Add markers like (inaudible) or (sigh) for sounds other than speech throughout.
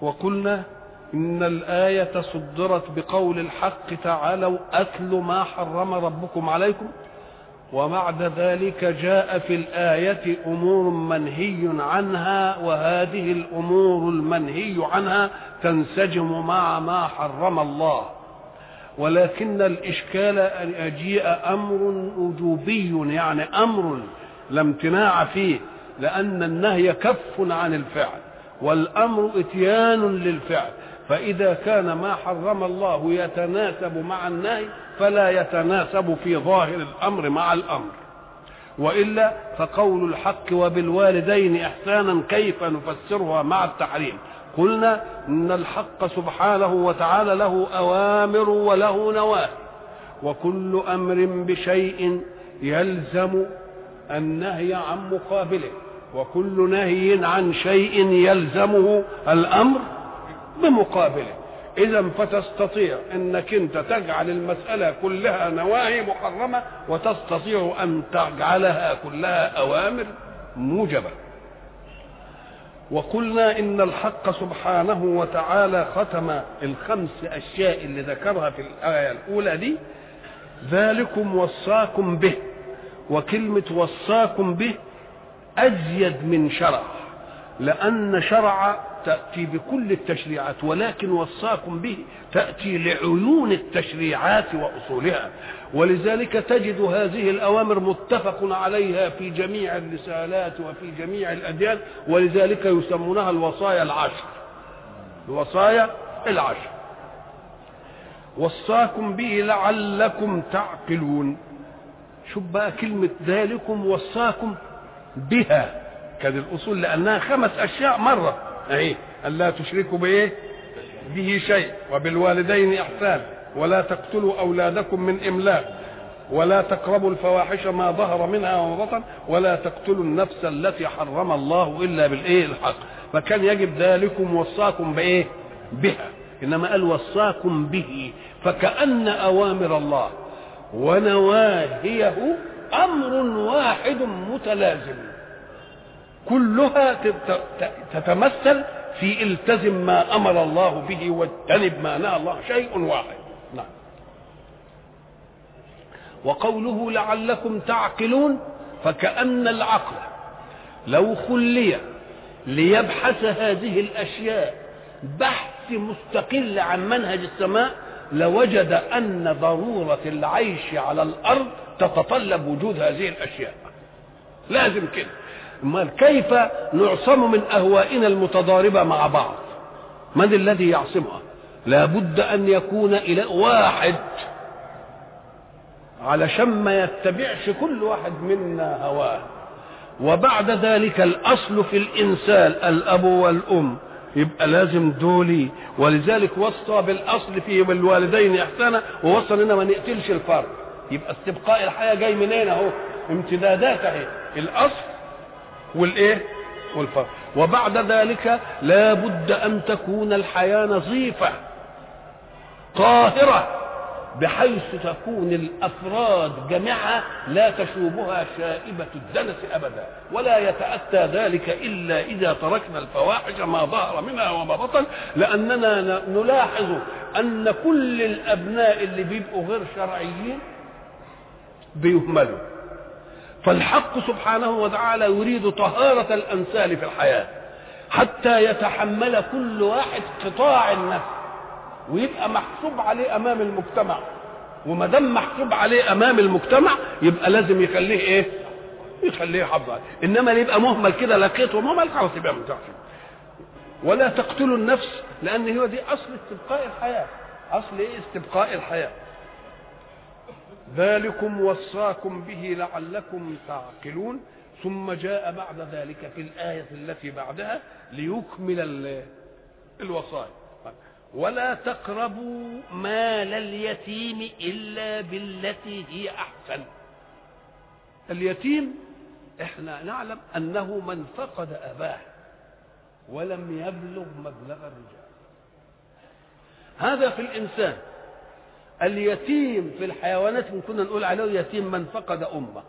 وقلنا إن الآية صدرت بقول الحق تعالوا أتل ما حرم ربكم عليكم وبعد ذلك جاء في الآية أمور منهي عنها وهذه الأمور المنهي عنها تنسجم مع ما حرم الله ولكن الإشكال أن يجيء أمر وجوبي يعني أمر لا امتناع فيه لأن النهي كف عن الفعل. والأمر إتيان للفعل. فإذا كان ما حرم الله يتناسب مع النهي فلا يتناسب في ظاهر الأمر مع الأمر. وإلا فقول الحق وبالوالدين إحسانا كيف نفسرها مع التحريم. قلنا إن الحق سبحانه وتعالى له أوامر وله نواهي. وكل أمر بشيء يلزم النهي عن مقابله. وكل نهي عن شيء يلزمه الأمر بمقابله. إذا فتستطيع إنك أنت تجعل المسألة كلها نواهي محرمه وتستطيع أن تجعلها كلها أوامر موجبة. وقلنا إن الحق سبحانه وتعالى ختم الخمس أشياء اللي ذكرها في الآية الأولى دي. ذلكم وصاكم به وكلمة وصاكم به أزيد من شرع لأن شرع تأتي بكل التشريعات ولكن وصاكم به تأتي لعيون التشريعات وأصولها. ولذلك تجد هذه الأوامر متفق عليها في جميع الرسالات وفي جميع الأديان ولذلك يسمونها الوصايا العشر. الوصايا العشر. وصاكم به لعلكم تعقلون. شوف بقى كلمة ذلكم وصاكم بها كان الاصول لأنها خمس أشياء مرة. اهي الا تشركوا بإيه؟ به شيء. وبالوالدين إحسان. ولا تقتلوا أولادكم من إملاق. ولا تقربوا الفواحش ما ظهر منها وما بطن. ولا تقتلوا النفس التي حرم الله إلا بالإيه؟ الحق. فكان يجب ذلكم وصاكم بإيه؟ بها. إنما قال وصاكم به. فكأن أوامر الله ونواهيه أمر واحد متلازم. كلها تتمثل في التزم ما أمر الله به واجتنب ما نهى الله شيء واحد. نعم. وقوله لعلكم تعقلون فكأن العقل لو خلي ليبحث هذه الأشياء بحث مستقل عن منهج السماء لوجد أن ضرورة العيش على الأرض تتطلب وجود هذه الأشياء. لازم كده. امال كيف نعصم من أهوائنا المتضاربة مع بعض؟ من الذي يعصمها؟ لابد أن يكون إلى واحد. علشان ما يتبعش كل واحد منا هواه. وبعد ذلك الأصل في الإنسان الأب والأم. يبقى لازم دولي. ولذلك وصى بالأصل في بالوالدين احسانا ووصى لنا ما نقتلش الفرد. يبقى استبقاء الحياة جاي منين أهو؟ امتدادات أهي. الأصل والإيه؟ والفرد. وبعد ذلك لا بد أن تكون الحياة نظيفة طاهرة. بحيث تكون الأفراد جميعها لا تشوبها شائبة الدنس أبدا ولا يتأتى ذلك إلا إذا تركنا الفواحش ما ظهر منها وما بطن. لأننا نلاحظ أن كل الأبناء اللي بيبقوا غير شرعيين بيهملوا. فالحق سبحانه وتعالى يريد طهارة الأنسال في الحياة حتى يتحمل كل واحد قطاع النفس. ويبقى محسوب عليه أمام المجتمع. وما دام محسوب عليه أمام المجتمع يبقى لازم يخليه إيه؟ يخليه حظ. إنما اللي يبقى مهمل كده لقيته مهمل خلاص يبقى متعرف ولا تقتلوا النفس لأن هي دي أصل استبقاء الحياة. أصل إيه؟ استبقاء الحياة. ذلكم وصاكم به لعلكم تعقلون. ثم جاء بعد ذلك في الآية التي بعدها ليكمل الوصايا. ولا تقربوا مال اليتيم إلا بالتي هي أحسن. اليتيم إحنا نعلم أنه من فقد أباه ولم يبلغ مبلغ الرجال. هذا في الإنسان. اليتيم في الحيوانات كنا نقول عليه يتيم من فقد أمه.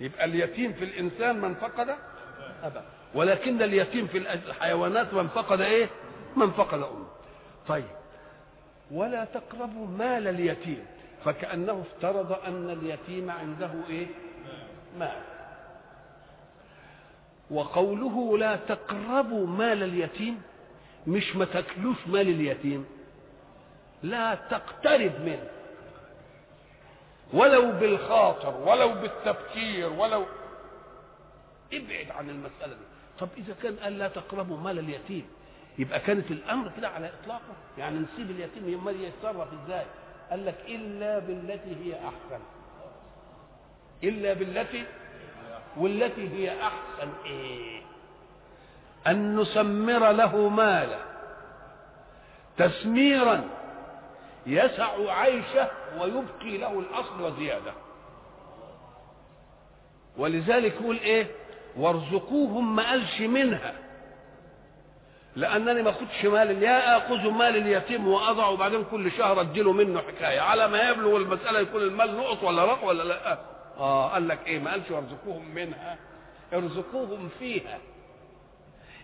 يبقى اليتيم في الإنسان من فقد أباه. ولكن اليتيم في الحيوانات من فقد إيه؟ من فقد أمه. طيب. ولا تقربوا مال اليتيم. فكأنه افترض أن اليتيم عنده إيه؟ مال. وقوله لا تقربوا مال اليتيم مش ما تاكلوش مال اليتيم. لا تقترب منه. ولو بالخاطر ولو بالتفكير ولو ابعد عن المسألة دي. طب إذا كان قال لا تقربوا مال اليتيم يبقى كانت الأمر كده على إطلاقه. يعني نسيب اليتيم يمال يتصرف إزاي؟ قال لك إلا بالتي هي أحسن. إلا بالتي والتي هي أحسن إيه؟ أن نسمر له مالا. تسميرا يسع عيشه ويبقي له الأصل وزيادة. ولذلك يقول إيه؟ وارزقوهم ما قالش منها. لأنني ما اخدش مال يا أخذ مال اليتيم واضع وبعدين كل شهر أديله منه حكاية. على ما يبلغ المسألة يكون المال نقط ولا رق ولا لأ. آه قال لك إيه؟ ما قالش وارزقوهم منها. ارزقوهم فيها.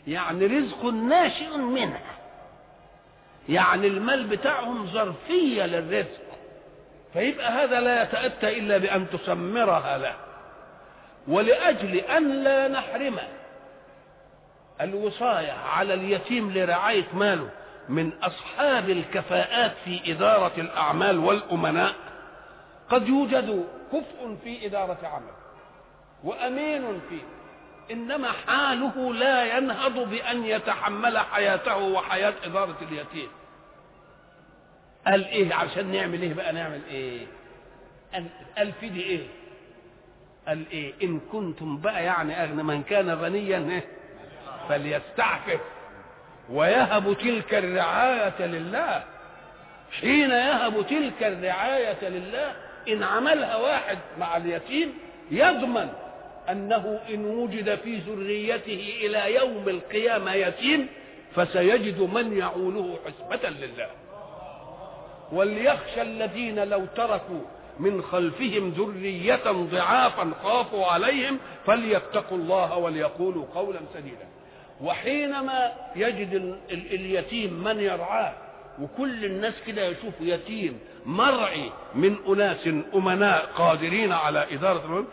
يعني رزق ناشئ منها. يعني المال بتاعهم ظرفية للرزق. فيبقى هذا لا يتأتى إلا بأن تسمرها له. ولأجل أن لا نحرم الوصاية على اليتيم لرعاية ماله من أصحاب الكفاءات في إدارة الأعمال والأمناء قد يوجد كفء في إدارة عمل وأمين فيه إنما حاله لا ينهض بأن يتحمل حياته وحياة إدارة اليتيم. قال إيه عشان نعمل إيه بقى؟ نعمل إيه؟ قال في دي إيه؟ قال إيه؟ إن كنتم بقى يعني أغنى من كان غنيا إيه؟ فليستعفف ويهب تلك الرعاية لله. حين يهب تلك الرعاية لله إن عملها واحد مع اليتيم يضمن أنه إن وجد في ذريته إلى يوم القيامة يتيم فسيجد من يعوله حسبة لله. وليخشى الذين لو تركوا من خلفهم ذرية ضعافا خافوا عليهم فليتقوا الله وليقولوا قولا سديدا. وحينما يجد اليتيم من يرعاه وكل الناس كده يشوفوا يتيم مرعي من أناس أمناء قادرين على إدارة المهم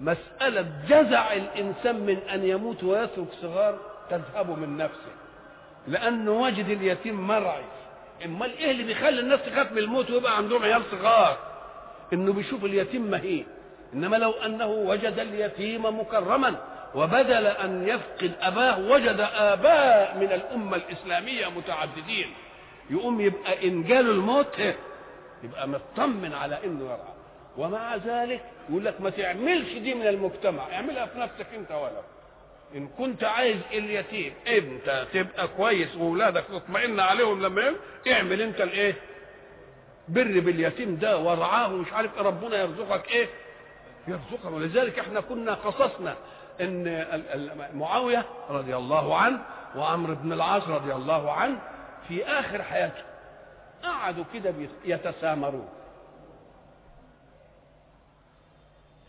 مسألة جزع الإنسان من أن يموت ويترك صغار تذهب من نفسه. لأنه وجد اليتيم مرعي. امال إيه اللي بيخلي الناس تخاف من الموت ويبقى عندهم عيال صغار. إنه بيشوف اليتيم مهين. إنما لو أنه وجد اليتيم مكرما وبدل أن يفقد أباه وجد آباء من الأمة الإسلامية متعددين. يقوم يبقى ان جاله الموت يبقى مطمن على إنه يرعى. ومع ذلك يقول لك ما تعملش دي من المجتمع اعملها في نفسك أنت ولو إن كنت عايز اليتيم أنت تبقى كويس واولادك تطمئن عليهم لما اعمل أنت الإيه؟ بر باليتيم ده وارعاه ومش عارف ربنا يرزقك إيه؟ يرزقك ولذلك إحنا كنا قصصنا إن معاوية رضي الله عنه وعمرو بن العاص رضي الله عنه في آخر حياته قعدوا كده يتسامرون.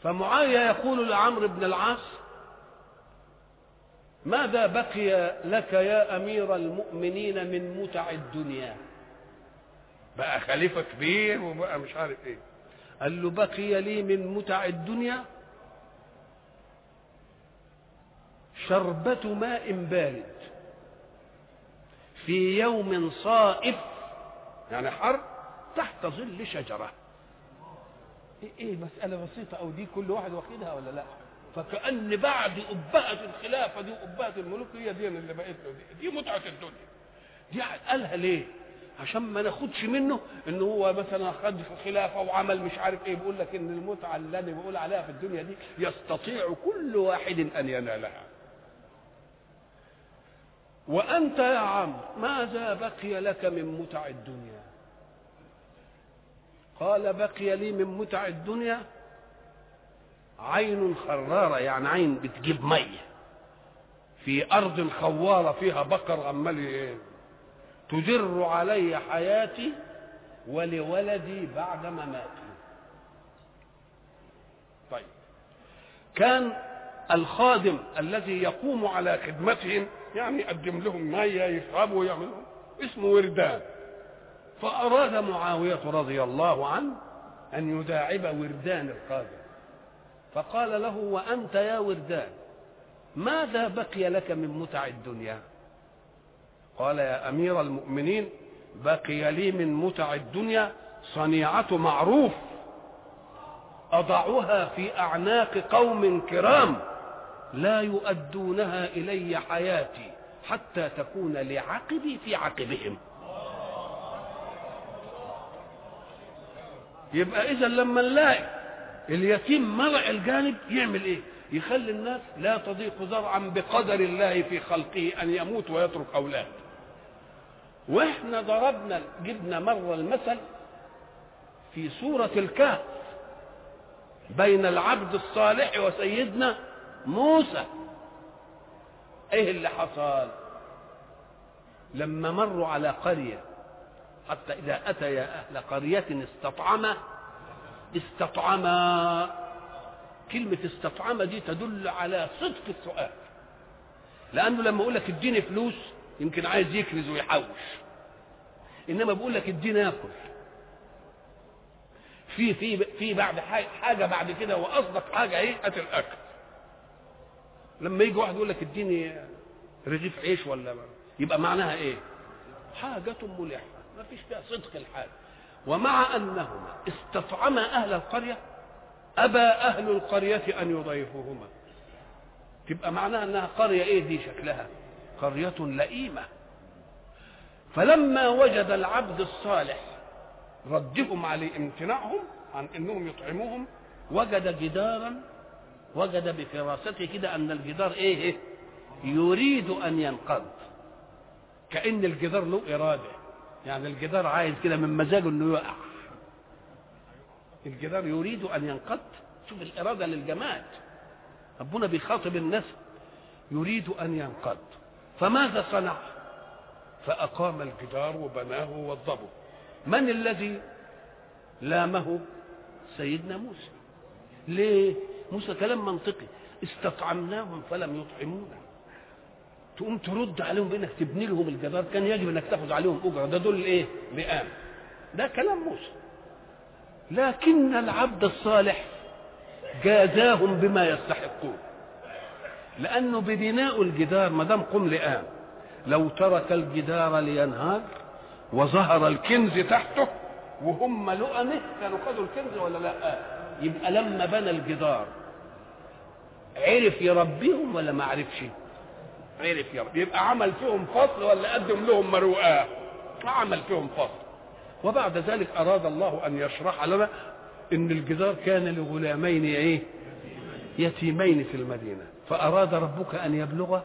فمعاوية يقول لعمرو بن العاص ماذا بقي لك يا أمير المؤمنين من متع الدنيا؟ بقى خليفة كبير وبقى مش عارف إيه. قال له بقي لي من متع الدنيا شربة ماء بارد في يوم صائف يعني حر تحت ظل شجرة. إيه إيه مسألة بسيطة أو دي كل واحد واخدها ولا لأ؟ فكأن بعد أبهة الخلافة دي وأبهة الملوك هي دي اللي بقت له دي, دي متعة الدنيا. دي قالها ليه؟ عشان ما ناخدش منه إن هو مثلا خد في خلافة وعمل مش عارف إيه بيقول لك إن المتعة اللي أنا بقول عليها في الدنيا دي يستطيع كل واحد أن ينالها. وأنت يا عم ماذا بقي لك من متع الدنيا؟ قال بقي لي من متع الدنيا عين خرارة يعني عين بتجيب مية. في أرض خوارة فيها بقر عمال إيه؟ تدر علي حياتي ولولدي بعد مماتي. طيب. كان الخادم الذي يقوم على خدمتهم يعني يقدم لهم مية يشربوا ويعملوا. اسمه وردان. فأراد معاوية رضي الله عنه أن يداعب وردان الخادم فقال له وأنت يا وردان ماذا بقي لك من متع الدنيا؟ قال يا أمير المؤمنين بقي لي من متع الدنيا صنيعة معروف أضعها في أعناق قوم كرام. لا يؤدونها إلي حياتي حتى تكون لعقبي في عقبهم يبقى إذا لما نلاقي اليتيم مرع الجانب يعمل إيه؟ يخلي الناس لا تضيق ذرعا بقدر الله في خلقه أن يموت ويترك أولاد وإحنا ضربنا جبنا مرة المثل في سورة الكهف بين العبد الصالح وسيدنا موسى. إيه اللي حصل؟ لما مروا على قرية حتى إذا أتيا أهل قرية استطعما استطعما كلمة استطعما دي تدل على صدق السؤال. لأنه لما يقول لك اديني فلوس يمكن عايز يكنز ويحوش. إنما بيقول لك اديني آكل. في في في بعد حاجة بعد كده وأصدق حاجة إيه هات الاكل لما يجي واحد يقول لك اديني رغيف عيش ولا ما. يبقى معناها إيه؟ حاجة ملحة ما فيش فيها صدق الحال. ومع أنهما استطعما أهل القرية أبى أهل القرية أن يضيفوهما. تبقى معناها أنها قرية إيه دي شكلها؟ قرية لئيمة. فلما وجد العبد الصالح ردهم عليه امتناعهم عن إنهم يطعموهم وجد جدارا وجد بفراسته كده أن الجدار إيه يريد أن ينقض. كأن الجدار له إرادة. يعني الجدار عايز كده من مزاجه إنه يقع. الجدار يريد أن ينقض. شوف الإرادة للجماد. ربنا بيخاطب الناس. يريد أن ينقض. فماذا صنع؟ فأقام الجدار وبناه ووضبه. من الذي لامه؟ سيدنا موسى. ليه؟ موسى كلام منطقي. استطعمناهم فلم يطعمونا. تقوم ترد عليهم بإنك تبني لهم الجدار كان يجب إنك تاخذ عليهم أجرة. ده دول إيه؟ لئام ده كلام موسى. لكن العبد الصالح جازاهم بما يستحقون. لأنه ببناء الجدار ما دام قم لئام لو ترك الجدار لينهار وظهر الكنز تحته وهم لؤمه كانوا خدوا الكنز ولا لا؟ يبقى لما بنى الجدار عرف يربيهم ولا ما عرفش؟ عرف يربي. يبقى عمل فيهم فصل ولا قدم لهم مروءة؟ عمل فيهم فصل. وبعد ذلك أراد الله أن يشرح لنا إن الجدار كان لغلامين إيه؟ يتيمين في المدينة. فأراد ربك أن يبلغ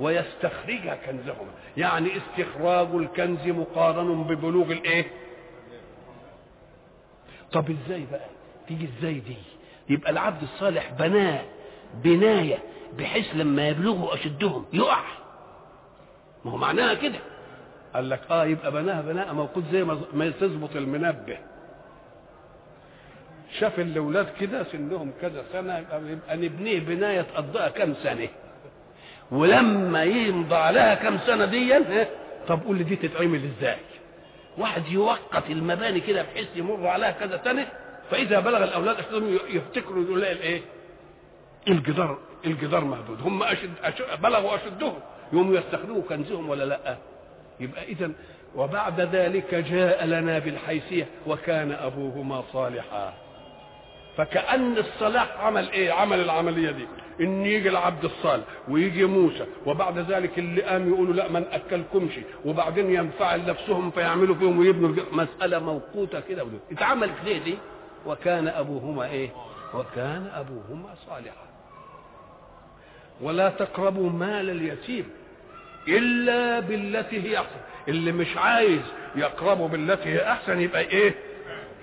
ويستخرج كنزهما يعني استخراج الكنز مقارن ببلوغ الإيه؟ طب إزاي بقى؟ تيجي إزاي دي؟ يبقى العبد الصالح بناه بناية بحيث لما يبلغوا أشدهم يقع. ما هو معناها كده. قال لك آه يبقى بناها بناء موقوت زي ما تظبط المنبه. شاف الأولاد كده سنهم كذا سنة يبقى نبنيه بناية تقضيها كام سنة؟ ولما يمضى عليها كم سنة دي طب قول لي دي تتعمل إزاي؟ واحد يوقت المباني كده بحيث يمر عليها كذا سنة فإذا بلغ الأولاد اشدهم يفتكروا يقول الإيه؟ الجدار الجدار مهدود. هم أشد, أشد بلغوا أشدهم. يقوموا يستخدموا كنزهم ولا لأ؟ يبقى اذا وبعد ذلك جاء لنا بالحيثية وكان أبوهما صالحا. فكأن الصلاح عمل إيه؟ عمل العملية دي. ان يجي العبد الصالح ويجي موسى وبعد ذلك اللي قام يقولوا لا ما ناكلكمش وبعدين ينفعل نفسهم فيعملوا فيهم ويبنوا مسألة موقوتة كده. اتعملت ليه دي؟ وكان أبوهما إيه؟ وكان أبوهما صالحا. ولا تقربوا مال اليتيم إلا بالتي هي أحسن. اللي مش عايز يقربه بالتي هي أحسن يبقى إيه؟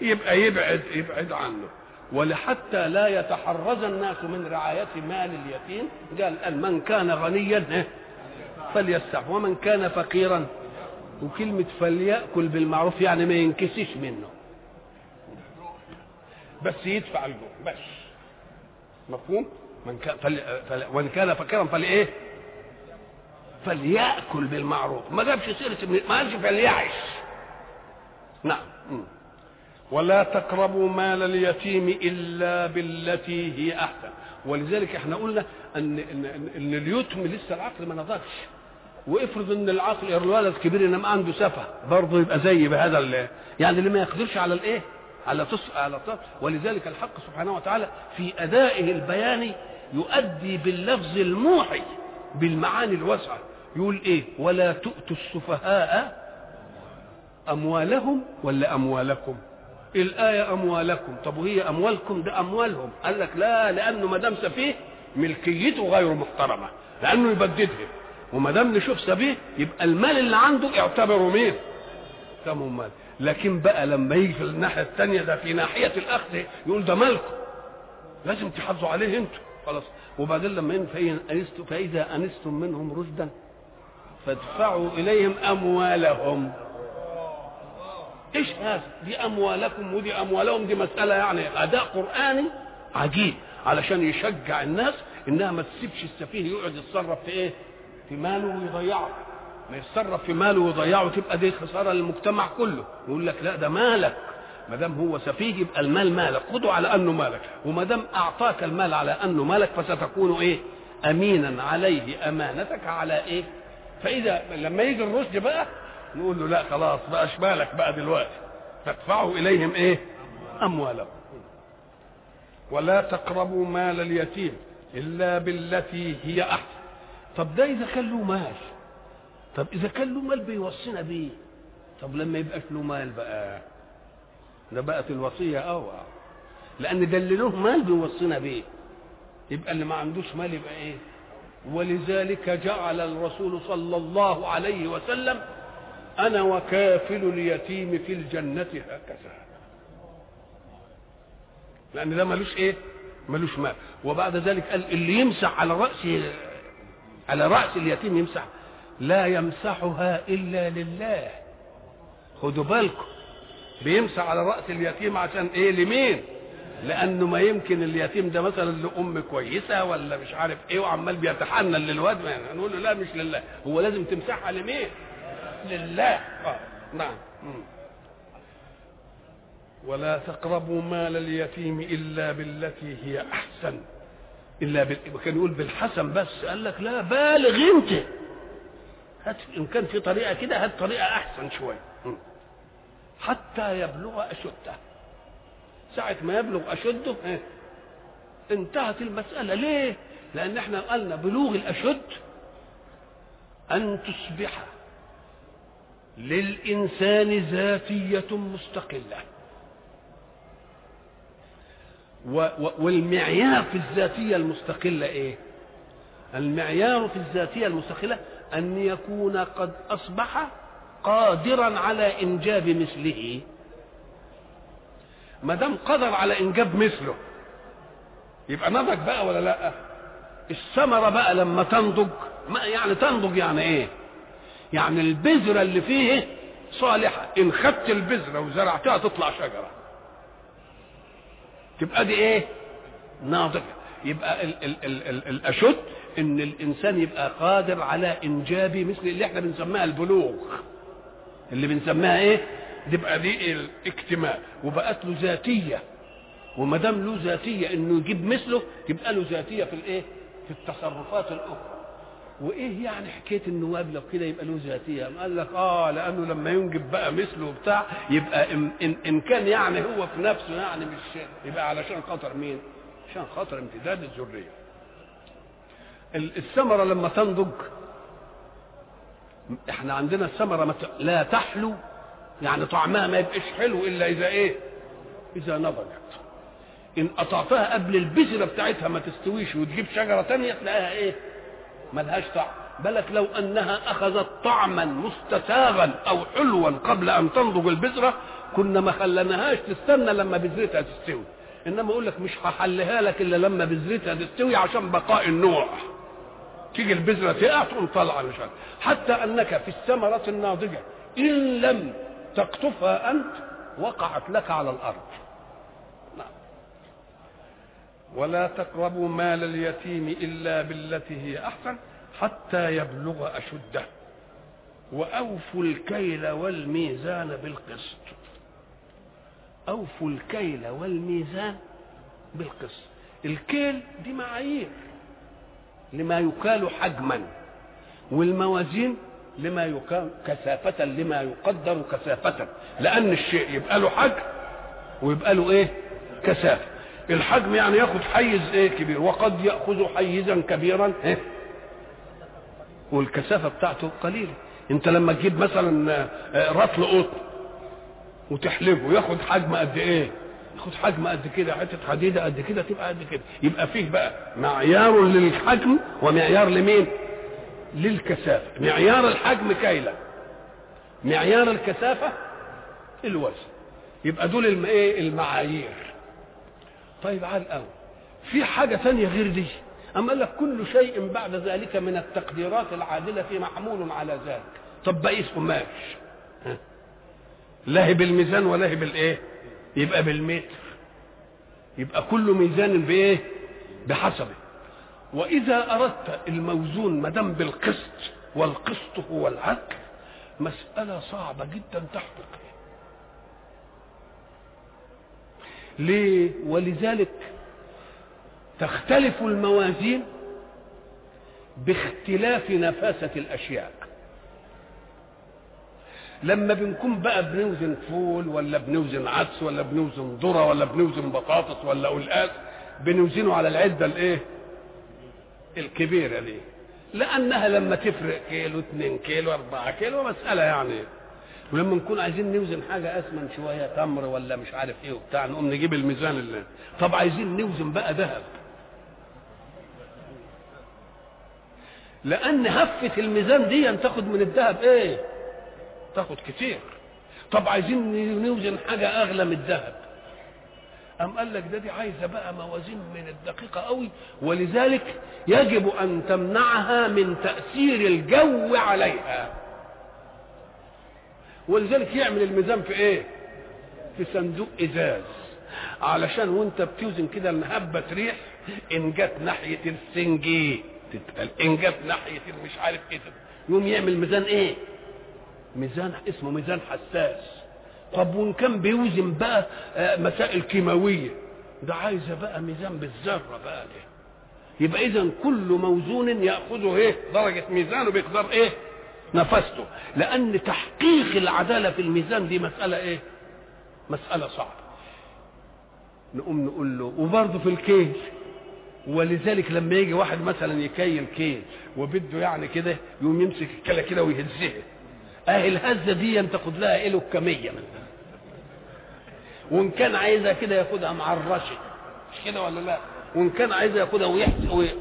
يبقى يبعد يبعد عنه. ولحتى لا يتحرز الناس من رعاية مال اليتيم قال قال من كان غنيا فليستعف ومن كان فقيرا. وكلمة فليأكل بالمعروف يعني ما ينكسش منه. بس يدفع الجوع بس. مفهوم؟ من كان فل... فل... وإن كان فقيرا فلايه فليأكل بالمعروف. ما جابش سيرة ما قالش فليعش نعم. ولا تقربوا مال اليتيم إلا بالتي هي أحسن. ولذلك إحنا قلنا ان ان, إن اليتم لسه العقل ما نضجش وافرض إن العقل الولد كبير إنما عنده سفه برضه يبقى زي بهذا يعني اللي ما يقدرش على الايه على تص... على تص... ولذلك الحق سبحانه وتعالى في أدائه البياني يؤدي باللفظ الموحي بالمعاني الواسعة. يقول إيه؟ ولا تؤتوا السفهاء أموالهم ولا أموالكم. الآية أموالكم. طب وهي أموالكم؟ ده أموالهم. قال لك لا لأنه ما دام سفيه ملكيته غير محترمة لأنه يبددها وما دام نشوف سفيه يبقى المال اللي عنده اعتبره مين؟ سمه مال. لكن بقى لما يجي في الناحية الثانية ده في ناحية الأخذ يقول ده مالكم. لازم تحافظوا عليه أنتوا. خلاص. وبعدين لما فإذا أنستم منهم رشدا فادفعوا إليهم أموالهم. إيش هذا دي اموالكم ودي أموالهم دي مسألة يعني أداء قرآني عجيب علشان يشجع الناس إنها ما تسيبش السفيه يقعد يتصرف في إيه؟ في ماله ويضيعه. ما يتصرف في ماله ويضيعه تبقى دي خسارة للمجتمع كله. يقول لك لا ده مالك. ما دام هو سفيه يبقى المال مالك. خده على أنه مالك. وما دام أعطاك المال على أنه مالك فستكون إيه؟ أمينا عليه أمانتك على إيه؟ فإذا لما يجي الرشد بقى نقول له لا خلاص بقى مالك بقى دلوقتي. تدفعوا إليهم إيه؟ أموالهم. ولا تقربوا مال اليتيم إلا بالتي هي أحسن. طب ده إذا كان له مال. طب إذا كان له مال بيوصينا بيه. طب لما يبقاش له مال بقى؟ ده بقت الوصية أوعى. لأن ده اللي له مال بيوصينا بيه. يبقى اللي ما عندوش مال يبقى إيه؟ ولذلك جعل الرسول صلى الله عليه وسلم أنا وكافل اليتيم في الجنة هكذا. لأن ده ملوش إيه؟ ملوش مال. وبعد ذلك قال اللي يمسح على رأس على رأس اليتيم يمسح. لا يمسحها إلا لله. خدوا بالكم. بيمسح على رأس اليتيم عشان إيه؟ لمين؟ لأنه ما يمكن اليتيم ده مثلا لأم كويسة ولا مش عارف إيه وعمال بيتحنن للواد نقول له لا مش لله. هو لازم تمسحها لمين؟ لله. نعم. ولا تقربوا مال اليتيم إلا بالتي هي أحسن. إلا بال... كان يقول بالحسن بس. قال لك لا بالغ أنت. هات إن كان في طريقة كده هات طريقة أحسن شوية. حتى يبلغ أشده. ساعة ما يبلغ أشده آه انتهت المسألة. ليه؟ لأن إحنا قلنا بلوغ الأشد أن تصبح للإنسان ذاتية مستقلة والمعيار في الذاتية المستقلة إيه؟ المعيار في الذاتية المستقلة أن يكون قد أصبح قادرا على إنجاب مثله ما دام قدر على إنجاب مثله يبقى نضج بقى ولا لأ؟ الثمرة بقى لما تنضج ما يعني تنضج يعني إيه؟ يعني البذره اللي فيه صالحة. إن خدت البذره وزرعتها تطلع شجرة. تبقى دي إيه؟ ناضجة. يبقى ال ال ال ال الأشد إن الإنسان يبقى قادر على إنجاب مثل اللي إحنا بنسميها البلوغ. اللي بنسميها إيه؟ تبقى دي الاكتمال. وبقت له ذاتية. وما دام له ذاتية إنه يجيب مثله تبقى له ذاتية في الإيه؟ في التصرفات الأخرى. وإيه يعني حكاية النواب لو كده يبقى له ذاتية؟ قال لك آه لأنه لما ينجب بقى مثله بتاع يبقى إن, إن, إن كان يعني هو في نفسه يعني مش يبقى علشان خاطر مين؟ عشان خاطر امتداد الذرية. الثمرة لما تنضج إحنا عندنا الثمرة. لا تحلو يعني طعمها ما يبقاش حلو إلا إذا إيه؟ إذا نضجت. إن قطعتها قبل البذرة بتاعتها ما تستويش وتجيب شجرة تانية تلاقيها إيه؟ ملهاش طعم. بالك لو أنها أخذت طعما مستساغا أو حلوا قبل أن تنضج البذرة كنا ما خلناهاش تستنى لما بذرتها تستوي. إنما أقول لك مش هحلها لك إلا لما بذرتها تستوي عشان بقاء النوع. تيجي البذرة تقع تقوم طالعة مش عارف. حتى أنك في الثمرة الناضجة إن لم تقطفها أنت وقعت لك على الأرض. ولا تقربوا مال اليتيم إلا بالتي هي أحسن حتى يبلغ أشده. وأوفوا الكيل والميزان بالقسط. أوفوا الكيل والميزان بالقسط. الكيل دي معايير لما يكال حجما والموازين لما يقال كثافة لما يقدر كثافة. لأن الشيء يبقى له حجم ويبقى له إيه؟ كثافة. الحجم يعني ياخد حيز إيه كبير. وقد يأخذ حيزا كبيرا إيه؟ والكثافة بتاعته قليلة. أنت لما تجيب مثلا رطل قطن وتحلبه ياخد حجم قد إيه؟ ياخد حجم قد كده حتة حديدة قد كده تبقى قد كده. يبقى فيه بقى معيار للحجم ومعيار لمين؟ للكثافة. معيار الحجم كيلا معيار الكثافة الوزن. يبقى دول. إيه؟ المعايير. طيب على الأول. في حاجة ثانية غير دي. أما قال لك كل شيء بعد ذلك من التقديرات العادلة محمول على ذلك. طب بقيس قماش لا بالميزان ولا بالإيه؟ يبقى بالمتر. يبقى كل ميزان بإيه؟ بحسبه. وإذا أردت الموزون ما دام بالقسط والقسط هو العدل مسألة صعبة جدا تحقق ليه؟ ولذلك تختلف الموازين باختلاف نفاسة الأشياء. لما بنكون بقى بنوزن فول ولا بنوزن عدس ولا بنوزن ذرة ولا بنوزن بطاطس ولا قلقاس بنوزنه على العدة الإيه؟ الكبيرة دي. لأنها لما تفرق كيلو 2 كيلو 4 كيلو مسألة يعني. ولما نكون عايزين نوزن حاجة أسمن شوية تمر ولا مش عارف إيه وبتاع نقوم نجيب الميزان اللي طب عايزين نوزن بقى ذهب. لأن هفة الميزان دي تاخد من الذهب إيه؟ تاخد كتير. طب عايزين نوزن حاجة أغلى من الذهب. أم قال لك ده دي عايزة بقى موازين من الدقيقة قوي؟ ولذلك يجب أن تمنعها من تأثير الجو عليها. ولذلك يعمل الميزان في إيه؟ في صندوق إزاز. علشان وانت بتوزن كده هبة ريح إن جت ناحية السنجي تتقل إن جت ناحية مش عارف إيه يقوم يعمل ميزان إيه؟ ميزان اسمه ميزان حساس. طب وإن كان بيوزن بقى مسائل كيماوية. ده عايزة بقى ميزان بالذرة بقى ده. يبقى اذا كل موزون يأخذه إيه؟ درجة ميزانه بيقدر إيه؟ نفسته لأن تحقيق العدالة في الميزان دي مسألة إيه؟ مسألة صعبة. نقوم نقول له وبرضه في الكيل ولذلك لما يجي واحد مثلا يكيل كيل وبده يعني كده يقوم يمسك الكلى كده ويهزها اهي الهزه دي تاخد لها إيه مثلا وإن كان عايزها كده ياخدها مع الرشد مش كده ولا لا؟ وإن كان عايزها ياخدها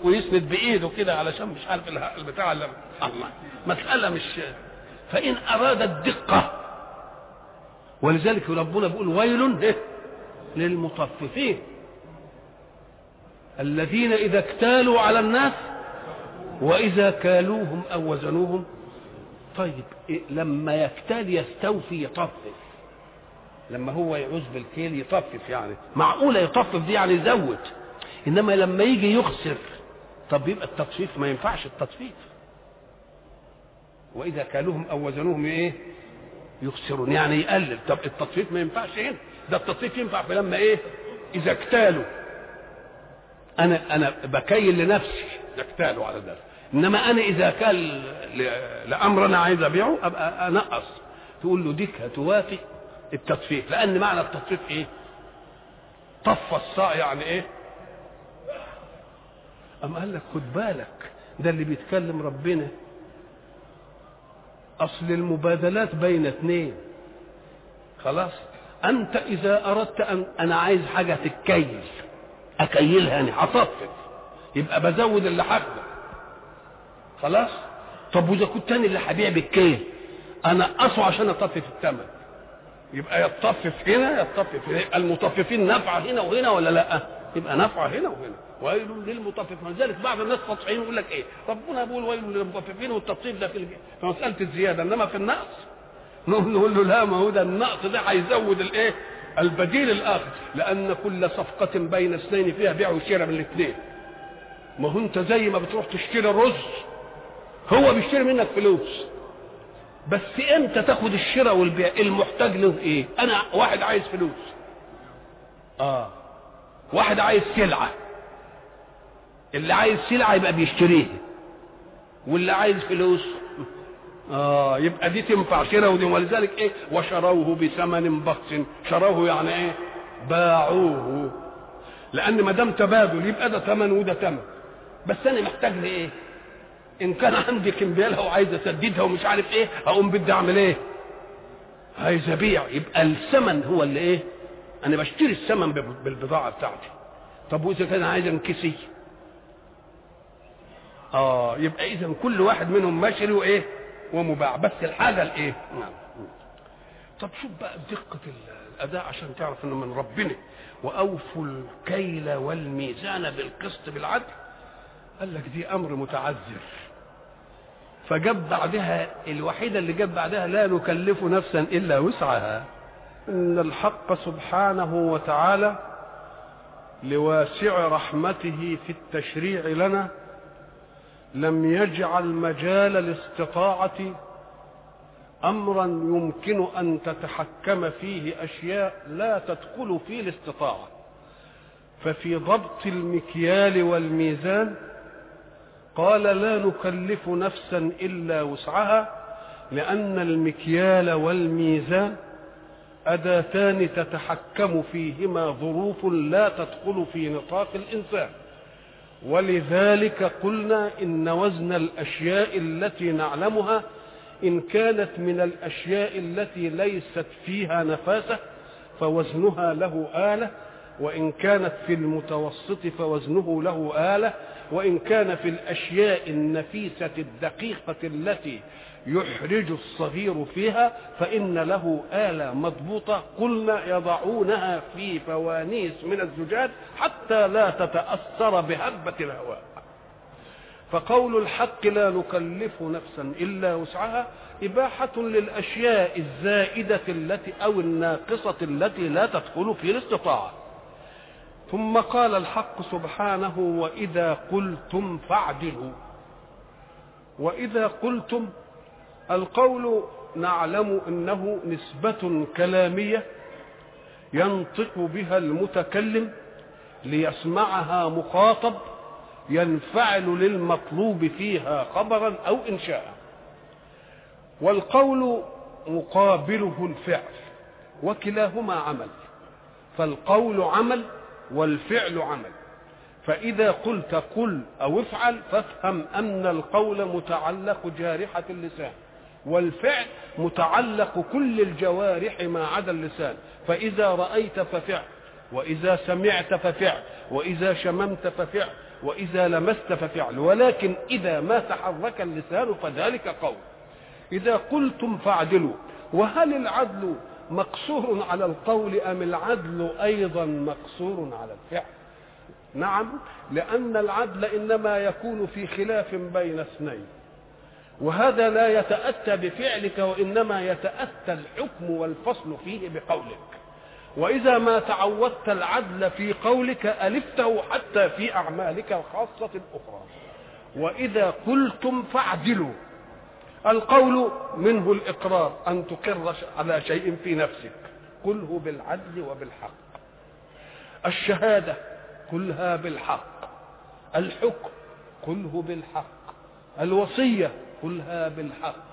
ويسند بإيده كده علشان مش عارف البتاع اللي الله. مسألة مش فإن أراد الدقة ولذلك ربنا بيقول ويل للمطففين. الذين إذا اكتالوا على الناس وإذا كالوهم أو وزنوهم. طيب إيه لما يكتال يستوفي يطفف. لما هو يعوز بالكيل يطفف يعني. معقولة يطفف دي يعني يزود. إنما لما يجي يخسر طب يبقى التطفيف ما ينفعش التطفيف. وإذا كالوهم أو وزنوهم إيه؟ يخسرون يعني يقلل. طب التطفيف ما ينفعش هنا. ده التطفيف ينفع في لما إيه؟ إذا اكتالوا. أنا أنا بكيل لنفسي اكتالوا على ده. إنما أنا إذا كان لامر أنا عايز أبيعه أبقى أنقص. تقول له ديك هتوافق التطفيف. لأن معنى التطفيف إيه؟ طف الصاع يعني إيه؟ أم قال لك خد بالك ده اللي بيتكلم ربنا. أصل المبادلات بين اثنين خلاص؟ أنت إذا أردت أن أنا عايز حاجة تتكيل. أكيلها يعني هطفف يبقى بزود اللي هاخده خلاص؟ طب وإذا كنت أنا اللي هبيع بالكيل أنا أصو عشان أطفف الثمن يبقى يطفف هنا يطفف هنا. يبقى المطففين نفعة هنا وهنا ولا لأ؟ يبقى نفعة هنا وهنا. ويل للمطففين ولذلك بعض الناس سطحيين يقول لك إيه؟ ربنا بيقول ويل للمطففين والتطفيف ده في مسألة الزيادة. إنما في النقص؟ (laughs) نقول له لا ما هو ده النقص ده هيزود الايه البديل الآخر. لأن كل صفقة بين اثنين فيها بيع وشراء من الاثنين. ما هو أنت زي ما بتروح تشتري الرز. هو بيشتري منك فلوس. بس إمتى تاخد الشراء والبيع؟ المحتاج له إيه؟ أنا واحد عايز فلوس. آه. واحد عايز سلعة. اللي عايز سلعة يبقى بيشتريها. واللي عايز فلوس آه يبقى دي تنفع شراء ودي. ولذلك إيه؟ وشروه بثمن بخس. شروه يعني إيه؟ باعوه. لأن ما دام تبادل يبقى ده ثمن وده ثمن. بس أنا محتاج لإيه؟ إن كان عندي كمبيالها وعايز أسددها ومش عارف إيه أقوم بدي أعمل إيه؟ عايز أبيع. يبقى الثمن هو اللي إيه؟ أنا بشتري الثمن بالبضاعة بتاعتي. طب وإذا كان عايز انكسي آه يبقى اذا كل واحد منهم مشري وايه ومباع. بس الحاجة الإيه؟ نعم. طب شوف بقى دقة الأداء عشان تعرف إنه من ربنا. وأوفوا الكيل والميزان بالقسط بالعدل. قال لك دي أمر متعذر. فجاب بعدها الوحيدة اللي جاب بعدها لا نكلف نفسا إلا وسعها. إن الحق سبحانه وتعالى لواسع رحمته في التشريع لنا لم يجعل مجال الاستطاعة أمرا يمكن أن تتحكم فيه أشياء لا تدخل في الاستطاعة. ففي ضبط المكيال والميزان قال لا نكلف نفسا إلا وسعها لأن المكيال والميزان أداتان تتحكم فيهما ظروف لا تدخل في نطاق الإنسان. ولذلك قلنا إن وزن الأشياء التي نعلمها إن كانت من الأشياء التي ليست فيها نفاسه فوزنها له آلة وإن كانت في المتوسط فوزنه له آلة وإن كان في الأشياء النفيسة الدقيقة التي يحرج الصغير فيها فإن له آلة مضبوطة قلنا يضعونها في فوانيس من الزجاج حتى لا تتأثر بهبة الهواء. فقول الحق لا نكلف نفسا إلا وسعها إباحة للأشياء الزائدة التي أو الناقصة التي لا تدخل في الاستطاعة. ثم قال الحق سبحانه وإذا قلتم فاعدلوا. وإذا قلتم القول نعلم إنه نسبة كلامية ينطق بها المتكلم ليسمعها مخاطب ينفعل للمطلوب فيها خبرا أو انشاء. والقول مقابله الفعل وكلاهما عمل. فالقول عمل والفعل عمل. فإذا قلت قل أو افعل فافهم أن القول متعلق جارحة اللسان. والفعل متعلق كل الجوارح ما عدا اللسان. فإذا رأيت ففعل وإذا سمعت ففعل وإذا شممت ففعل وإذا لمست ففعل. ولكن إذا ما تحرك اللسان فذلك قول. إذا قلتم فاعدلوا. وهل العدل مقصور على القول أم العدل أيضا مقصور على الفعل؟ نعم لأن العدل إنما يكون في خلاف بين اثنين. وهذا لا يتأتى بفعلك وإنما يتأتى الحكم والفصل فيه بقولك. وإذا ما تعودت العدل في قولك ألفته حتى في أعمالك الخاصة الأخرى. وإذا قلتم فاعدلوا. القول منه الإقرار أن تقر على شيء في نفسك. قله بالعدل وبالحق. الشهادة قلها بالحق. الحكم قله بالحق. الوصية قلها بالحق.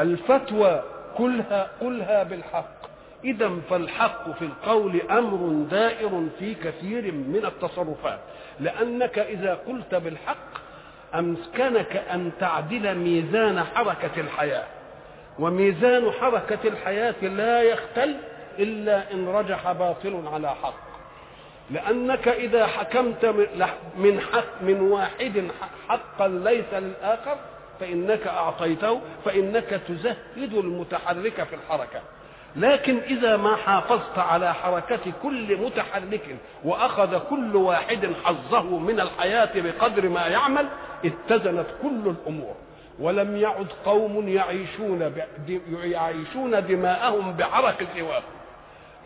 الفتوى كلها قلها بالحق. إذا فالحق في القول أمر دائر في كثير من التصرفات. لأنك إذا قلت بالحق أمكنك أن تعدل ميزان حركة الحياة. وميزان حركة الحياة لا يختل إلا إن رجح باطل على حق. لأنك إذا حكمت من حق من واحد حقا ليس للآخر فإنك أعطيته فإنك تزهد المتحرك في الحركة. لكن إذا ما حافظت على حركة كل متحرك وأخذ كل واحد حظه من الحياة بقدر ما يعمل اتزنت كل الأمور. ولم يعد قوم يعيشون يعيشون دماءهم بعرق سواهم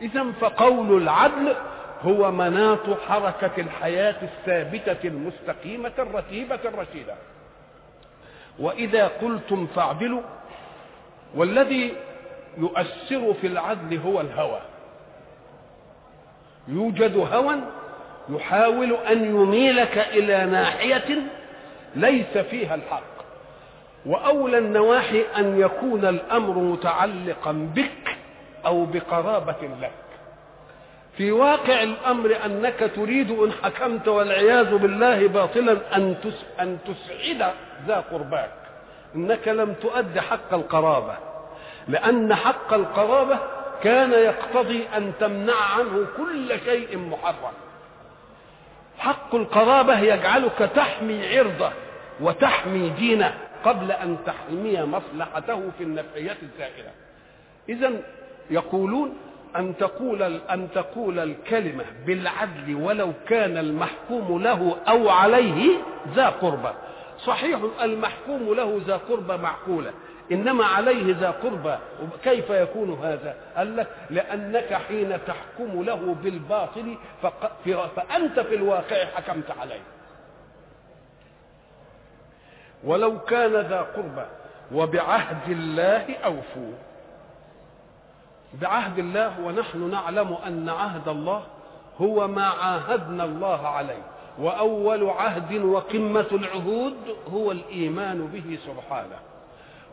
إذا فقول العدل هو مناط حركة الحياة الثابتة المستقيمة الرتيبة الرشيدة. وإذا قلتم فاعدلوا والذي يؤثر في العدل هو الهوى. يوجد هوى يحاول أن يميلك إلى ناحية ليس فيها الحق. وأولى النواحي أن يكون الأمر متعلقا بك أو بقرابة لك. في واقع الأمر أنك تريد إن حكمت والعياذ بالله باطلا أن أن تسعد ذا قرباك. إنك لم تؤد حق القرابة. لأن حق القرابة كان يقتضي أن تمنع عنه كل شيء محرم. حق القرابة يجعلك تحمي عرضه وتحمي دينه قبل أن تحمي مصلحته في النفعية الزائلة. إذا يقولون أن تقول أن تقول الكلمة بالعدل ولو كان المحكوم له أو عليه ذا قربة صحيح المحكوم له ذا قربة معقولة إنما عليه ذا قربى. كيف يكون هذا؟ قال لك لأنك حين تحكم له بالباطل فأنت في الواقع حكمت عليه. ولو كان ذا قربى وبعهد الله أوفوا. بعهد الله ونحن نعلم أن عهد الله هو ما عاهدنا الله عليه. وأول عهد وقمة العهود هو الإيمان به سبحانه.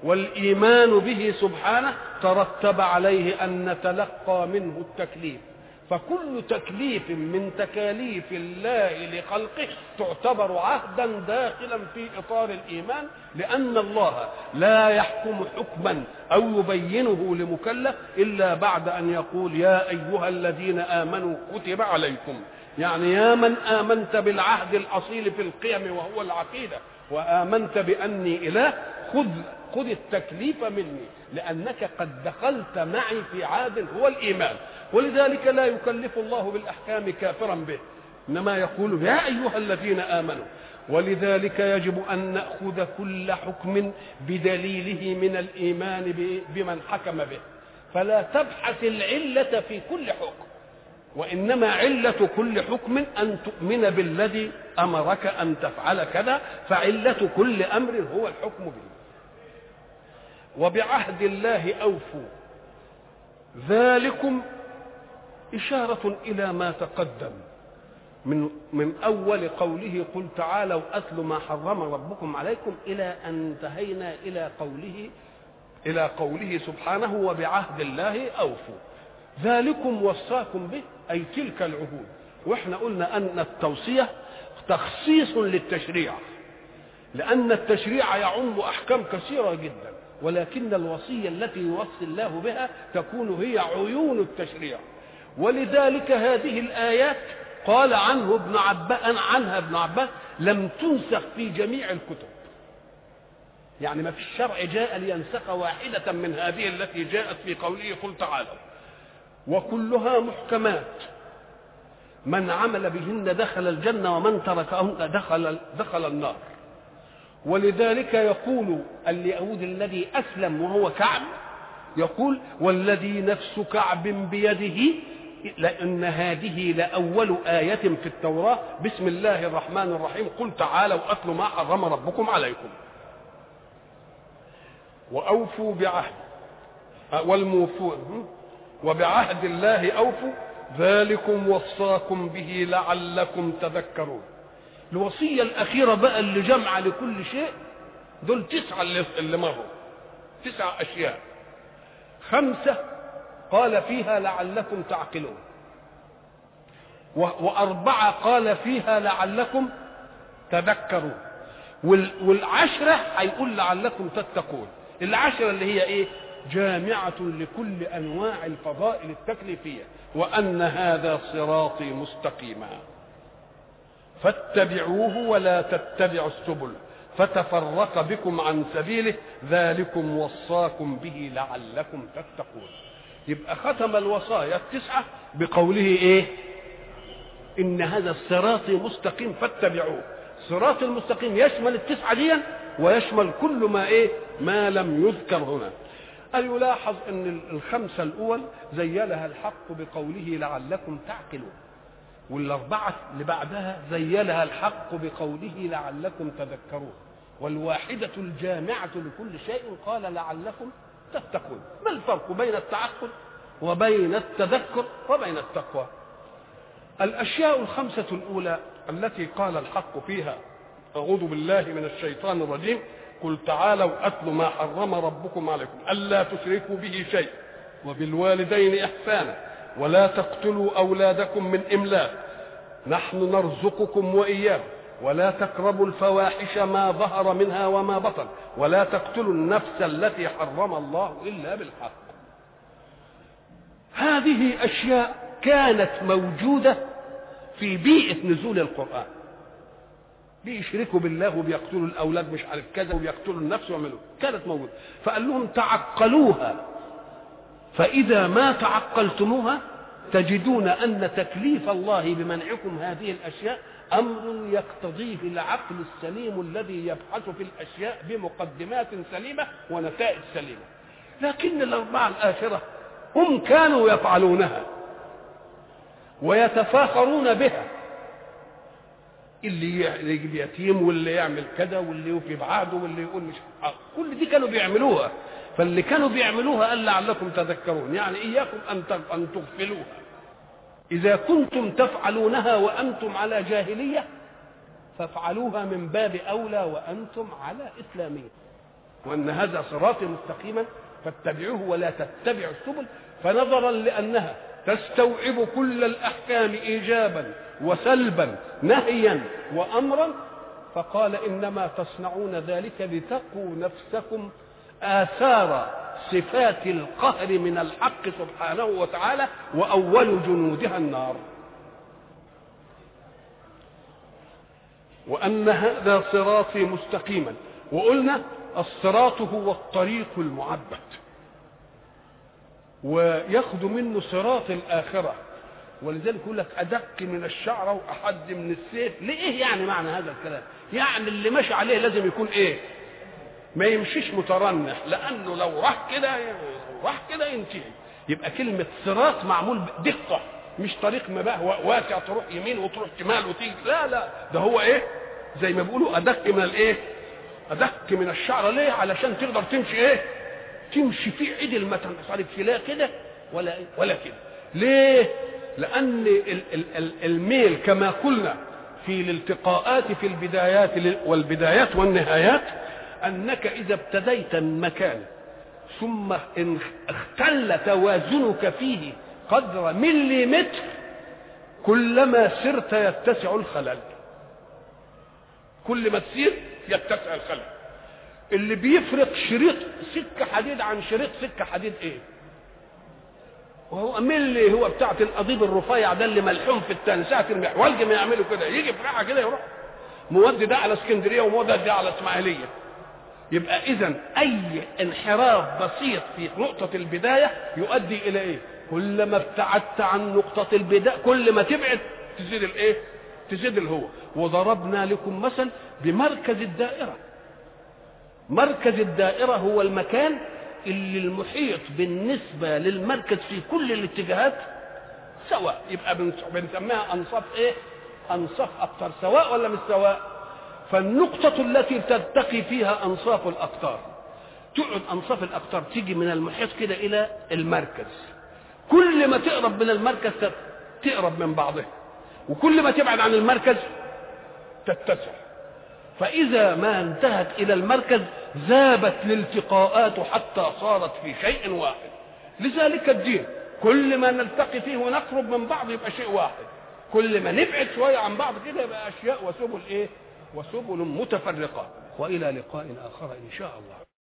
والإيمان به سبحانه ترتب عليه أن نتلقى منه التكليف. فكل تكليف من تكاليف الله لخلقه تعتبر عهدا داخلا في إطار الإيمان لأن الله لا يحكم حكما أو يبينه لمكلف إلا بعد أن يقول يا أيها الذين آمنوا كتب عليكم. يعني يا من آمنت بالعهد الأصيل في القيم وهو العقيدة وآمنت بأني إله خذ خذ التكليف مني لأنك قد دخلت معي في عاد هو الإيمان. ولذلك لا يكلف الله بالأحكام كافرا به. إنما يقول يا أيها الذين آمنوا ولذلك يجب أن نأخذ كل حكم بدليله من الإيمان بمن حكم به. فلا تبحث العلة في كل حكم وإنما علة كل حكم أن تؤمن بالذي أمرك أن تفعل كذا فعلة كل أمر هو الحكم به. وبعهد الله أوفوا. ذلكم إشارة إلى ما تقدم. من من أول قوله قل تعالوا أتل ما حرم ربكم عليكم إلى أن انتهينا إلى قوله إلى قوله سبحانه وبعهد الله أوفوا. ذلكم وصاكم به أي تلك العهود. وإحنا قلنا أن التوصية تخصيص للتشريع لأن التشريع يعم أحكام كثيرة جدا. ولكن الوصية التي يوصي الله بها تكون هي عيون التشريع. ولذلك هذه الآيات قال عنه ابن عباس عنها ابن عباس لم تنسخ في جميع الكتب. يعني ما في الشرع جاء لينسخ واحدة من هذه التي جاءت في قوله قل تعالوا وكلها محكمات. من عمل بهن دخل الجنة ومن تركهن دخل دخل النار. ولذلك يقول اليهود الذي أسلم وهو كعب يقول والذي نفس كعب بيده لأن هذه لأول آية في التوراة. بسم الله الرحمن الرحيم. قل تعالوا أتلوا ما حرم ربكم عليكم. وأوفوا بعهد والموفون وبعهد الله أوفوا. ذلكم وصاكم به لعلكم تذكرون. الوصية الأخيرة بقى اللي جمع لكل شيء دول تسعة اللي, مروا تسع أشياء. خمسة قال فيها لعلكم تعقلون. وأربعة قال فيها لعلكم تذكرون. والعشرة هيقول لعلكم تتقون. العشرة اللي هي إيه؟ جامعة لكل أنواع الفضائل التكليفية وأن هذا صراطي مستقيما. فاتبعوه ولا تتبعوا السبل. فتفرق بكم عن سبيله ذلكم وصاكم به لعلكم تتقون. يبقى ختم الوصايا التسعة بقوله إيه؟ إن هذا الصراط مستقيم فاتبعوه. صراط المستقيم يشمل التسعة دي ويشمل كل ما إيه؟ ما لم يذكر هنا. أن يلاحظ أن الخمسة الأول زيلها الحق بقوله لعلكم تعقلون. والأربعة اللي بعدها زيلها الحق بقوله لعلكم تذكرون. والواحدة الجامعة لكل شيء قال لعلكم تتقون. ما الفرق بين التعقل وبين التذكر وبين التقوى؟ الأشياء الخمسة الأولى التي قال الحق فيها أعوذ بالله من الشيطان الرجيم. قل تعالوا أتل ما حرم ربكم عليكم. ألا تشركوا به شيء. وبالوالدين إحسانا. ولا تقتلوا أولادكم من إملاق. نحن نرزقكم وإياهم ولا تقربوا الفواحش ما ظهر منها وما بطن. ولا تقتلوا النفس التي حرم الله إلا بالحق. هذه أشياء كانت موجودة في بيئة نزول القرآن. بيشركوا بالله وبيقتلوا الأولاد مش عارف كذا وبيقتلوا النفس ويعملوا. كانت موجودة. فقال لهم تعقلوها. فإذا ما تعقلتموها تجدون أن تكليف الله بمنعكم هذه الأشياء أمر يقتضيه العقل السليم الذي يبحث في الأشياء بمقدمات سليمة ونتائج سليمة. لكن الأربعة الآخرة هم كانوا يفعلونها ويتفاخرون بها. اللي يجيب يتيم واللي يعمل كذا واللي يوفي بعهده واللي يقول مش آه، كل دي كانوا بيعملوها. فاللي كانوا بيعملوها قال لعلكم تذكرون يعني إياكم أن أن تغفلوها. إذا كنتم تفعلونها وأنتم على جاهلية فافعلوها من باب أولى وأنتم على إسلامية. وأن هذا صراطي مستقيما فاتبعوه ولا تتبعوا السبل. فنظرا لأنها تستوعب كل الأحكام ايجابا وسلبا نهيا وامرا فقال إنما تصنعون ذلك لتقوا نفسكم آثار صفات القهر من الحق سبحانه وتعالى وأول جنودها النار. وأن هذا صراطي مستقيما. وقلنا الصراط هو الطريق المعبد. وياخذ منه صراط الآخرة. ولذلك يقول لك أدق من الشعره وأحد من السيف. ليه يعني معنى هذا الكلام؟ يعني اللي ماشي عليه لازم يكون إيه؟ ما يمشيش مترنح لأنه لو راح كده راح كده ينتهي. يبقى كلمة صراط معمول بدقه مش طريق مباه واسع تروح يمين وتروح شمال وتيجي. لا لا ده هو إيه؟ زي ما بيقولوا أدق من الإيه؟ أدق من الشعره ليه؟ علشان تقدر تمشي إيه؟ تمشي في عدل ما تنصرفش لا كده ولا ولا كده. ليه؟ لأن الميل كما قلنا في الالتقاءات في البدايات والبدايات والنهايات أنك إذا ابتديت من مكان ثم إن اختل توازنك فيه قدر مليمتر كلما سرت يتسع الخلل. كل ما تسير يتسع الخلل. اللي بيفرق شريط سكة حديد عن شريط سكة حديد إيه؟ وهو ملي هو بتاعت القضيب الرفيع ده اللي ملحوم في التاني. ساعة المحولج ما يعملوا كده. يجي في كده يروح. مودي ده على اسكندرية ومودي ده على إسماعيلية. يبقى اذا أي انحراف بسيط في نقطة البداية يؤدي إلى إيه كلما ابتعدت عن نقطة البداية كل ما تبعد تزيد الإيه تزيد الهو وضربنا لكم مثل بمركز الدائرة مركز الدائرة هو المكان اللي المحيط بالنسبة للمركز في كل الاتجاهات سواء يبقى بنسميها أنصاف إيه؟ أنصاف أقطار سواء ولا مش سواء؟ فالنقطة التي تلتقي فيها أنصاف الأقطار تقعد أنصاف الأقطار تيجي من المحيط كده إلى المركز. كل ما تقرب من المركز تقرب من بعضها. وكل ما تبعد عن المركز تتسع. فإذا ما انتهت إلى المركز ذابت الالتقاءات حتى صارت في شيء واحد. لذلك الدين كل ما نلتقي فيه ونقرب من بعض يبقى شيء واحد. كل ما نبعد شوية عن بعض كده يبقى أشياء وسبل إيه؟ وسبل متفرقة. وإلى لقاء آخر إن شاء الله.